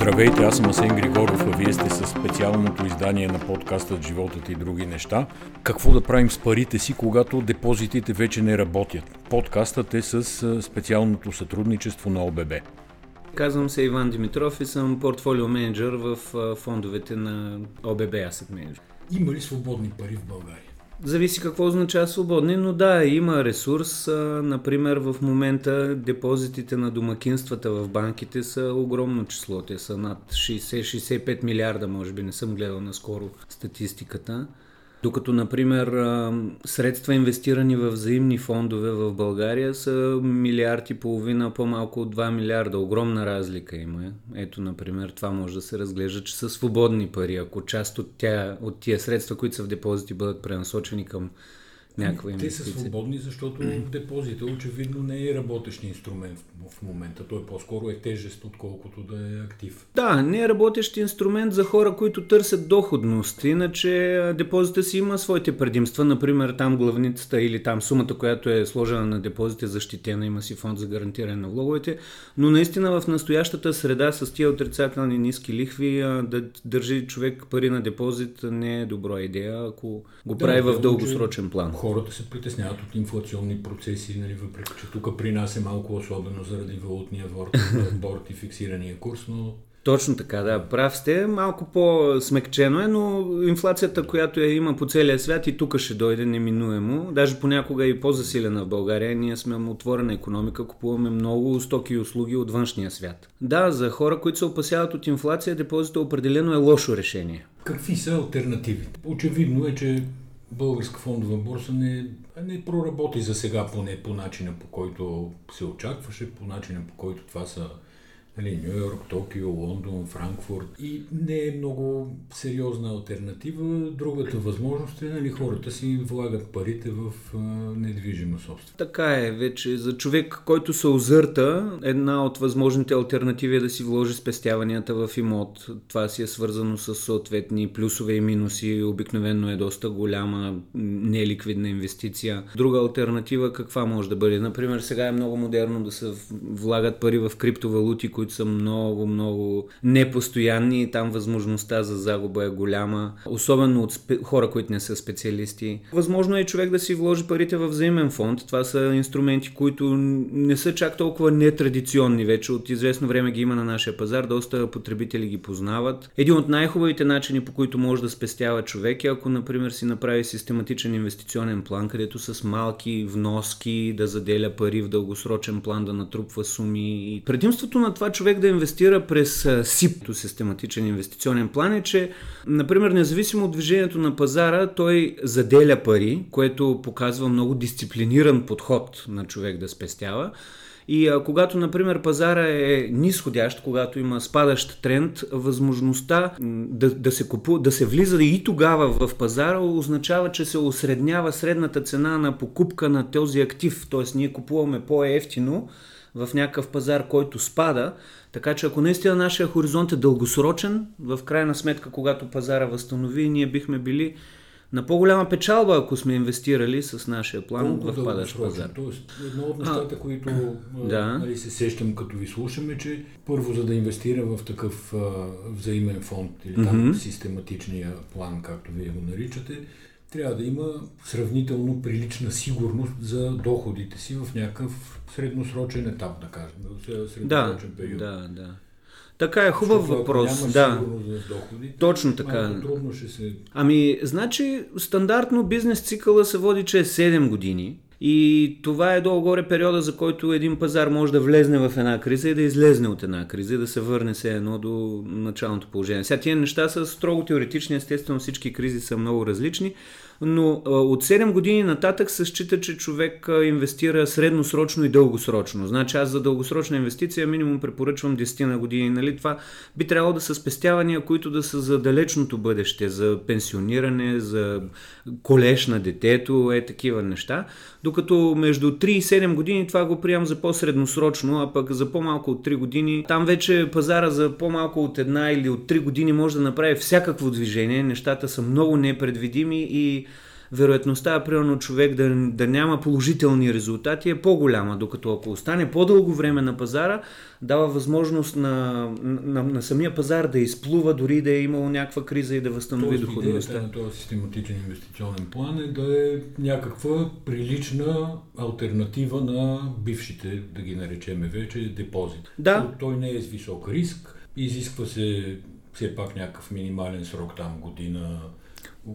Здравейте, аз съм Асен Григоров, а вие сте с специалното издание на подкаста Животът и други неща. Какво да правим с парите си, когато депозитите вече не работят? Подкастът е с специалното сътрудничество на ОББ. Казвам се Иван Димитров и съм портфолио менеджер в фондовете на ОББ Asset Manager. Има ли свободни пари в България? Зависи какво означава свободни, но да, има ресурс. Например, в момента депозитите на домакинствата в банките са огромно число. Те са над 60-65 милиарда, може би, не съм гледал наскоро статистиката. Докато, например, средства инвестирани в взаимни фондове в България са милиард и половина, по-малко от 2 милиарда. Огромна разлика има. Ето, например, това може да се разглежда, че са свободни пари. Ако част от, тя, от тия средства, които са в депозити, бъдат пренасочени към някаква инвестиция. Те са свободни, защото депозита очевидно не е работещ инструмент в момента. Той по-скоро е тежест, отколкото да е актив. Да, не е работещ инструмент за хора, които търсят доходност. Иначе депозита си има своите предимства. Например, там главницата или там сумата, която е сложена на депозит е защитена, има си фонд за гарантиране на влоговете. Но наистина в настоящата среда с тия отрицателни ниски лихви да държи човек пари на депозит не е добра идея, ако го да, прави в дългосрочен план хората се притесняват от инфлационни процеси, нали, въпреки че тук при нас е малко особено заради валутния борт и фиксирания курс, но точно така, да. Прав сте. Малко по-смекчено е, но инфлацията, която я има по целия свят и тук ще дойде неминуемо. Даже понякога е и по-засилена в България. Ние сме отворена економика, купуваме много стоки и услуги от външния свят. Да, за хора, които се опасяват от инфлация, депозита определено е лошо решение. Какви са альтернативите? Очевидно е, че българска фондова борса не, не проработи за сега поне по начина по който се очакваше, по начина по който това са нали, Нью Йорк, Токио, Лондон, Франкфурт и не е много сериозна альтернатива. Другата възможност е нали, хората си влагат парите в а, недвижима собственост. Така е, вече за човек, който се озърта, една от възможните альтернативи е да си вложи спестяванията в имот. Това си е свързано с съответни плюсове и минуси. Обикновено е доста голяма неликвидна инвестиция. Друга альтернатива каква може да бъде? Например, сега е много модерно да се влагат пари в криптовалути, които които са много, много непостоянни там възможността за загуба е голяма, особено от спе... хора, които не са специалисти. Възможно е човек да си вложи парите в взаимен фонд. Това са инструменти, които не са чак толкова нетрадиционни вече. От известно време ги има на нашия пазар, доста потребители ги познават. Един от най-хубавите начини, по които може да спестява човек е ако, например, си направи систематичен инвестиционен план, където с малки вноски да заделя пари в дългосрочен план, да натрупва суми. Предимството на това човек да инвестира през СИП, систематичен инвестиционен план е, че, например, независимо от движението на пазара, той заделя пари, което показва много дисциплиниран подход на човек да спестява. И а, когато, например, пазара е нисходящ, когато има спадащ тренд, възможността да, да, се купу, да се влиза и тогава в пазара означава, че се осреднява средната цена на покупка на този актив. Тоест, ние купуваме по-ефтино, в някакъв пазар, който спада. Така че ако наистина нашия хоризонт е дългосрочен, в крайна сметка, когато пазара възстанови, ние бихме били на по-голяма печалба, ако сме инвестирали с нашия план Колко в падащ пазар. Тоест, едно от нещата, а, които да. нали, се сещам като ви слушам е, че първо за да инвестира в такъв а, взаимен фонд или там mm-hmm. систематичния план, както вие го наричате, трябва да има сравнително прилична сигурност за доходите си в някакъв средносрочен етап, да кажем, средносрочен да, период. Да, да. Така е, хубав Защото, въпрос. Ако да. за доходи, Точно така. Трудно ще се... Ами, значи, стандартно бизнес цикъла се води, че е 7 години. И това е долу-горе периода, за който един пазар може да влезне в една криза и да излезне от една криза и да се върне се едно до началното положение. Сега тия неща са строго теоретични, естествено всички кризи са много различни, но от 7 години нататък се счита, че човек инвестира средносрочно и дългосрочно. Значи аз за дългосрочна инвестиция минимум препоръчвам 10 на години. Нали? Това би трябвало да са спестявания, които да са за далечното бъдеще, за пенсиониране, за колеж на детето, е такива неща. Докато между 3 и 7 години това го приемам за по-средносрочно, а пък за по-малко от 3 години, там вече пазара за по-малко от една или от 3 години може да направи всякакво движение. Нещата са много непредвидими и вероятността, примерно човек да, да няма положителни резултати е по-голяма, докато ако остане по-дълго време на пазара, дава възможност на, на, на самия пазар да изплува, дори да е имало някаква криза и да възстанови Тоест, доходността. На този систематичен инвестиционен план е да е някаква прилична альтернатива на бившите, да ги наречеме вече, депозит. Да. Той не е с висок риск, изисква се все пак някакъв минимален срок, там година,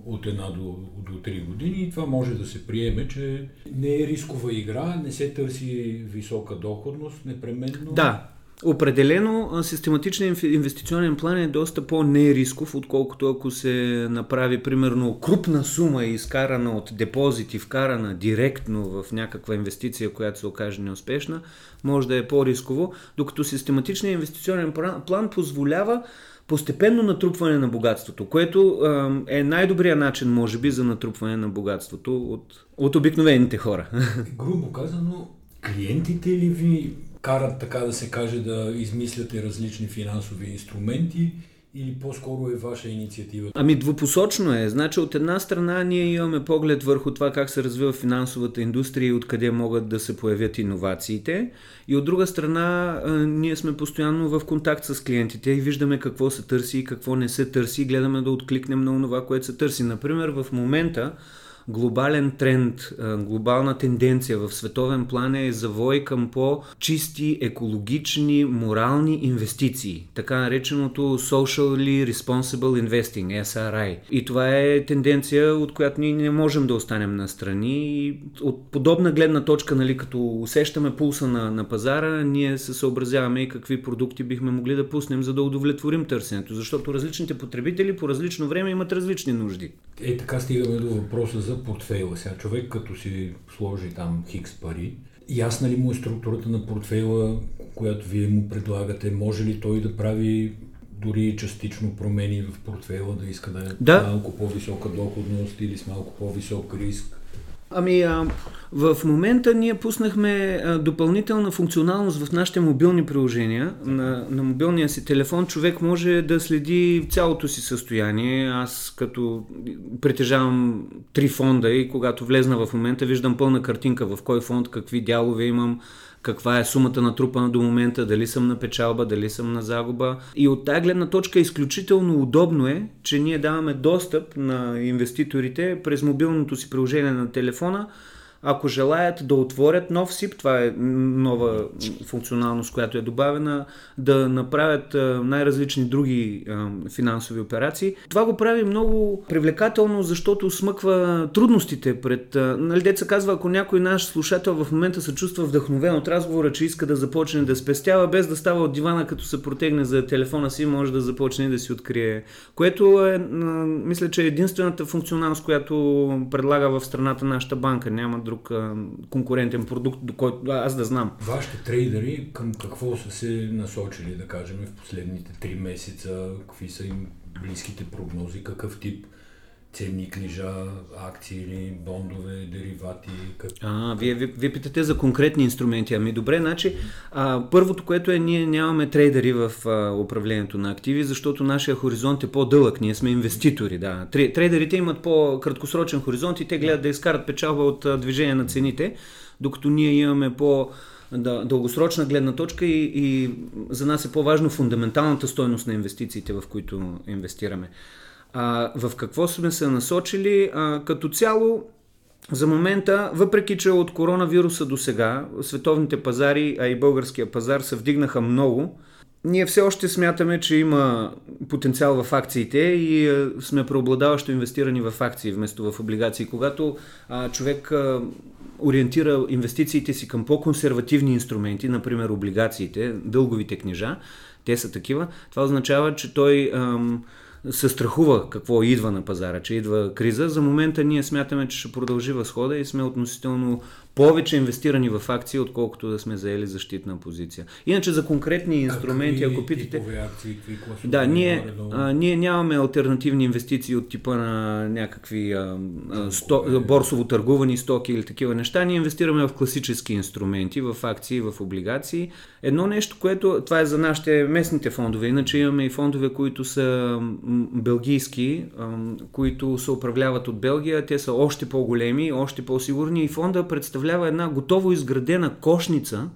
от една до, до три години и това може да се приеме, че не е рискова игра, не се търси висока доходност непременно. Да, Определено, систематичният инвестиционен план е доста по-нерисков, отколкото ако се направи, примерно, крупна сума изкарана от депозит и вкарана директно в някаква инвестиция, която се окаже неуспешна, може да е по-рисково, докато систематичният инвестиционен план позволява постепенно натрупване на богатството, което е най-добрият начин, може би, за натрупване на богатството от, от обикновените хора. Грубо казано, клиентите ли ви карат, така да се каже, да измисляте различни финансови инструменти или по-скоро е ваша инициатива? Ами двупосочно е. Значи от една страна ние имаме поглед върху това как се развива финансовата индустрия и откъде могат да се появят иновациите. И от друга страна ние сме постоянно в контакт с клиентите и виждаме какво се търси и какво не се търси гледаме да откликнем на това, което се търси. Например, в момента глобален тренд, глобална тенденция в световен план е завой към по-чисти, екологични, морални инвестиции. Така нареченото Socially Responsible Investing, SRI. И това е тенденция, от която ние не можем да останем настрани. И от подобна гледна точка, нали, като усещаме пулса на, на пазара, ние се съобразяваме и какви продукти бихме могли да пуснем, за да удовлетворим търсенето. Защото различните потребители по различно време имат различни нужди. Е, така стигаме до въпроса за за портфейла. Сега човек като си сложи там хикс пари, ясна ли му е структурата на портфейла, която вие му предлагате? Може ли той да прави дори частично промени в портфейла, да иска да е да. малко по-висока доходност или с малко по-висок риск? Ами, а, в момента ние пуснахме допълнителна функционалност в нашите мобилни приложения. На, на мобилния си телефон човек може да следи цялото си състояние. Аз като притежавам три фонда и когато влезна в момента виждам пълна картинка в кой фонд, какви дялове имам, каква е сумата натрупана до момента, дали съм на печалба, дали съм на загуба. И от тази гледна точка изключително удобно е, че ние даваме достъп на инвеститорите през мобилното си приложение на телефона ако желаят да отворят нов СИП, това е нова функционалност, която е добавена, да направят най-различни други финансови операции. Това го прави много привлекателно, защото смъква трудностите пред... Нали, деца казва, ако някой наш слушател в момента се чувства вдъхновен от разговора, че иска да започне да спестява, без да става от дивана, като се протегне за телефона си, може да започне да си открие. Което е, мисля, че е единствената функционалност, която предлага в страната нашата банка. Няма друг друг а, конкурентен продукт, до който аз да знам. Вашите трейдери към какво са се насочили, да кажем, в последните три месеца? Какви са им близките прогнози? Какъв тип ценни книжа, акции бондове, деривати? Как... А, вие, вие, вие питате за конкретни инструменти. Ами добре, значи а, първото, което е, ние нямаме трейдери в а, управлението на активи, защото нашия хоризонт е по-дълъг. Ние сме инвеститори, да. Трейдерите имат по-краткосрочен хоризонт и те гледат да изкарат печалба от а, движение на цените, докато ние имаме по- да, дългосрочна гледна точка и, и за нас е по-важно фундаменталната стойност на инвестициите, в които инвестираме. А, в какво сме се насочили? А, като цяло, за момента, въпреки че от коронавируса до сега, световните пазари, а и българския пазар се вдигнаха много, ние все още смятаме, че има потенциал в акциите и а, сме преобладаващо инвестирани в акции вместо в облигации. Когато а, човек а, ориентира инвестициите си към по-консервативни инструменти, например облигациите, дълговите книжа, те са такива, това означава, че той ам, се страхува какво идва на пазара, че идва криза. За момента ние смятаме, че ще продължи възхода и сме относително повече инвестирани в акции, отколкото да сме заели защитна позиция. Иначе за конкретни инструменти, ако питате... акции, какви да, ние, а, ние нямаме альтернативни инвестиции от типа на някакви а, а, сто, борсово търгувани стоки или такива неща. Ние инвестираме в класически инструменти, в акции, в облигации. Едно нещо, което това е за нашите местните фондове. Иначе имаме и фондове, които са белгийски, които се управляват от Белгия. Те са още по-големи, още по-сигурни и фонда представлява една готово изградена кошница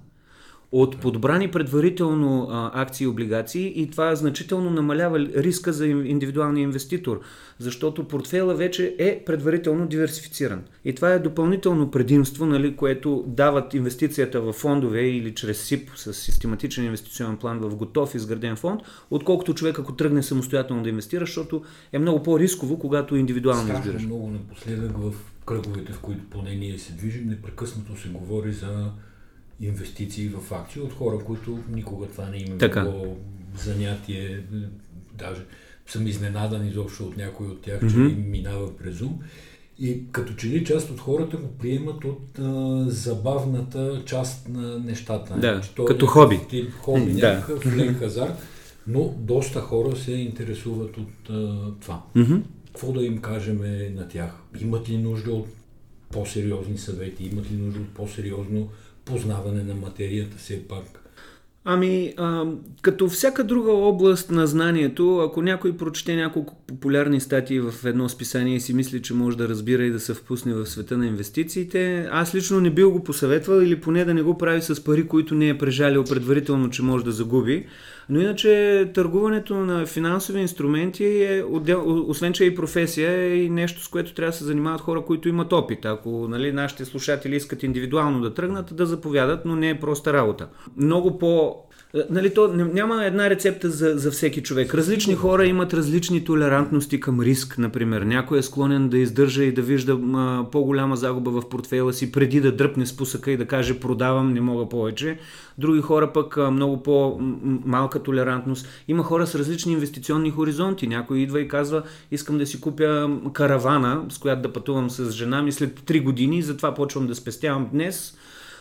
от подбрани предварително а, акции и облигации и това значително намалява риска за индивидуалния инвеститор, защото портфела вече е предварително диверсифициран. И това е допълнително предимство, нали, което дават инвестицията в фондове или чрез СИП с систематичен инвестиционен план в готов изграден фонд, отколкото човек ако тръгне самостоятелно да инвестира, защото е много по-рисково, когато индивидуално Страшно избираш. много напоследък в кръговете, в които поне ние се движим, непрекъснато се говори за инвестиции в акции от хора, които никога това не има Така. било занятие. Даже съм изненадан изобщо от някой от тях, че Мгм. им минава през ум. И като че ли част от хората го приемат от а, забавната част на нещата. Да, Че то като е хоби. Тип, хоби, Да. някакъв лек хазарт, но доста хора се интересуват от а, това. Мгм. Какво да им кажем на тях? Имат ли нужда от по-сериозни съвети? Имат ли нужда от по-сериозно познаване на материята все пак? Ами, а, като всяка друга област на знанието, ако някой прочете няколко популярни статии в едно списание и си мисли, че може да разбира и да се впусне в света на инвестициите, аз лично не бил го посъветвал или поне да не го прави с пари, които не е прежалил предварително, че може да загуби. Но иначе търгуването на финансови инструменти е, отдел, освен че е и професия, е и нещо, с което трябва да се занимават хора, които имат опит. Ако нали, нашите слушатели искат индивидуално да тръгнат, да заповядат, но не е проста работа. Много по Нали, то няма една рецепта за, за всеки човек. Различни хора имат различни толерантности към риск, например. Някой е склонен да издържа и да вижда а, по-голяма загуба в портфейла си, преди да дръпне спусъка и да каже продавам, не мога повече. Други хора пък а, много по-малка толерантност. Има хора с различни инвестиционни хоризонти. Някой идва и казва, искам да си купя каравана, с която да пътувам с жена ми след 3 години, затова почвам да спестявам днес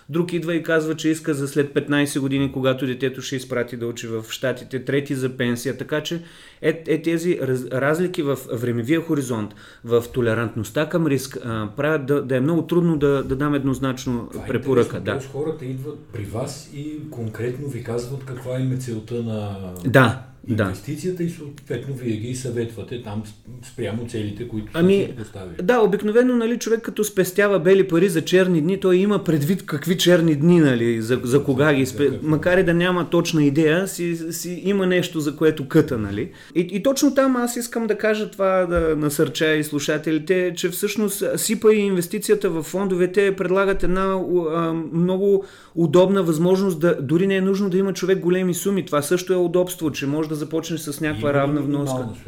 Друг идва и казва, че иска за след 15 години, когато детето ще изпрати да учи в Штатите, трети за пенсия. Така че е, е тези раз, разлики в времевия хоризонт, в толерантността към риск, а, правят да, да е много трудно да, да дам еднозначно Това е препоръка. Да. Хората идват при вас и конкретно ви казват каква им е целта на Да, да. инвестицията и съответно вие ги съветвате там спрямо целите, които Ами, са поставили. Да, обикновено нали, човек като спестява бели пари за черни дни, той има предвид какви черни дни, нали, за, за кога ги спе... Макар и да няма точна идея, си, си има нещо за което къта, нали. И, и точно там аз искам да кажа това, да насърча и слушателите, че всъщност СИПа и инвестицията в фондовете предлагат една а, много удобна възможност да дори не е нужно да има човек големи суми. Това също е удобство, че може да започнеш с някаква Има равна вноска. другото?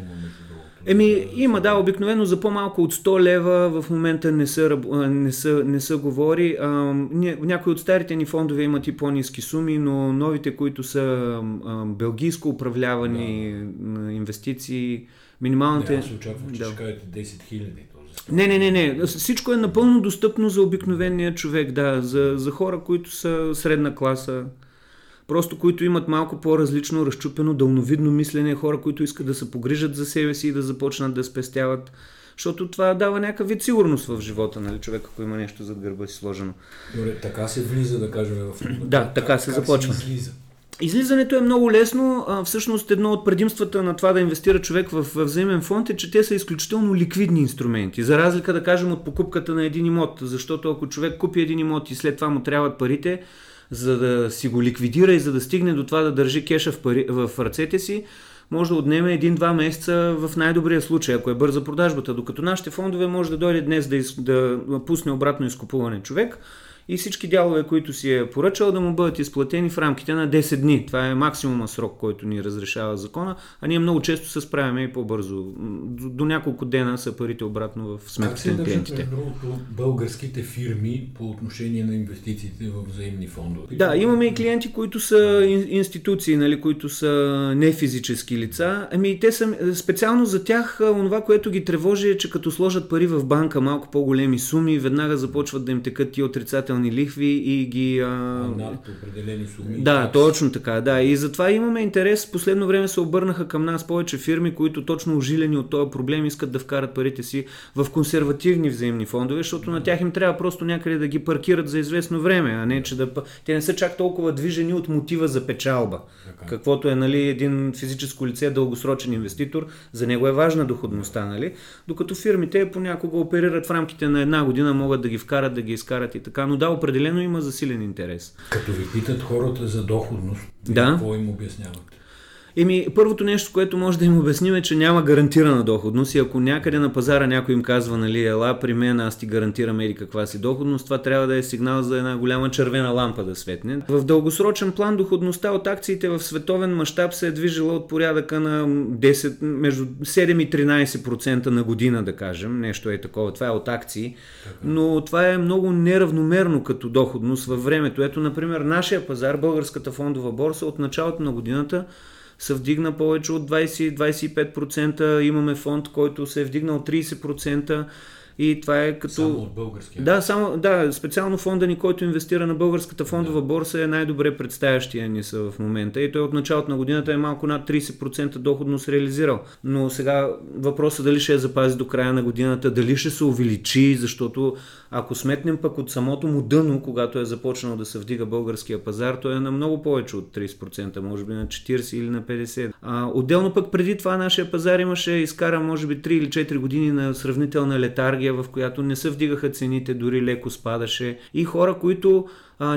Еми, има, да, обикновено за по-малко от 100 лева в момента не са, не са, не са говори. А, ня- някои от старите ни фондове имат и по-низки суми, но новите, които са а, белгийско управлявани а, инвестиции, минималните... Не, аз очаквах, че Да. ще кажете 10 хиляди. Не, не, не, не. Всичко е напълно достъпно за обикновения човек, да. За, за хора, които са средна класа. Просто които имат малко по-различно, разчупено, дълновидно мислене, хора, които искат да се погрижат за себе си и да започнат да спестяват. Защото това дава някакъв вид сигурност в живота, нали, човек, ако има нещо зад гърба си сложено. Добре, така се влиза, да кажем, в. Да, Как- така се започва. Се излиза? Излизането е много лесно. А, всъщност едно от предимствата на това да инвестира човек в, в взаимен фонд е, че те са изключително ликвидни инструменти. За разлика да кажем от покупката на един имот. Защото ако човек купи един имот и след това му трябват парите, за да си го ликвидира и за да стигне до това да държи кеша в, пари, в ръцете си, може да отнеме един-два месеца в най-добрия случай, ако е бърза продажбата. Докато нашите фондове може да дойде днес да, из, да пусне обратно изкупуване човек и всички дялове, които си е поръчал, да му бъдат изплатени в рамките на 10 дни. Това е максимума срок, който ни разрешава закона, а ние много често се справяме и по-бързо. До, до няколко дена са парите обратно в сметките на държат, клиентите. другото, българските фирми по отношение на инвестициите в взаимни фондове? Да, имаме и клиенти, които са ин- институции, нали, които са не физически лица. Ами те са, специално за тях, онова, което ги тревожи е, че като сложат пари в банка малко по-големи суми, веднага започват да им текат и отрицателни допълнителни лихви и ги... А... над определени суми. Да, точно така, да. И затова имаме интерес. Последно време се обърнаха към нас повече фирми, които точно ожилени от този проблем искат да вкарат парите си в консервативни взаимни фондове, защото на тях им трябва просто някъде да ги паркират за известно време, а не че да... Те не са чак толкова движени от мотива за печалба. Така. Каквото е нали, един физическо лице, дългосрочен инвеститор, за него е важна доходността, нали? Докато фирмите понякога оперират в рамките на една година, могат да ги вкарат, да ги изкарат и така. Но да, определено има засилен интерес. Като ви питат хората за доходност, да. какво им обясняват? Еми, първото нещо, което може да им обясним е, че няма гарантирана доходност и ако някъде на пазара някой им казва, нали, ела при мен, аз ти гарантирам или каква си доходност, това трябва да е сигнал за една голяма червена лампа да светне. В дългосрочен план доходността от акциите в световен мащаб се е движила от порядъка на 10, между 7 и 13% на година, да кажем. Нещо е такова. Това е от акции. Но това е много неравномерно като доходност във времето. Ето, например, нашия пазар, българската фондова борса от началото на годината се вдигна повече от 20-25%. Имаме фонд, който се е вдигнал 30%. И това е като... Само от българския. Да, само, да, специално фонда ни, който инвестира на българската фондова да. борса е най-добре представящия ни са в момента. И той от началото на годината е малко над 30% доходност реализирал. Но сега въпросът дали ще я запази до края на годината, дали ще се увеличи, защото ако сметнем пък от самото му дъно, когато е започнал да се вдига българския пазар, той е на много повече от 30%, може би на 40 или на 50%. А, отделно пък преди това нашия пазар имаше изкара може би 3 или 4 години на сравнителна летаргия, в която не се вдигаха цените, дори леко спадаше. И хора, които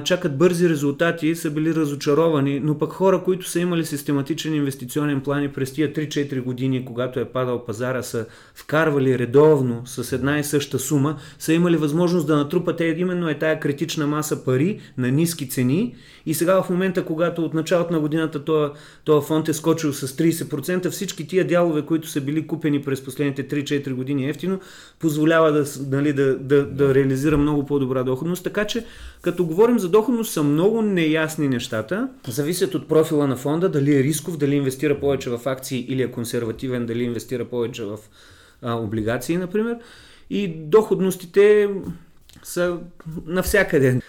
чакат бързи резултати, са били разочаровани, но пък хора, които са имали систематичен инвестиционен план и през тия 3-4 години, когато е падал пазара, са вкарвали редовно с една и съща сума, са имали възможност да натрупат е, именно е тая критична маса пари на ниски цени и сега в момента, когато от началото на годината този фонд е скочил с 30%, всички тия дялове, които са били купени през последните 3-4 години ефтино, позволява да, нали, да, да, да реализира много по-добра доходност. Така че, като говорим за доходност, са много неясни нещата. Зависят от профила на фонда, дали е рисков, дали инвестира повече в акции или е консервативен, дали инвестира повече в а, облигации, например. И доходностите са навсякъде.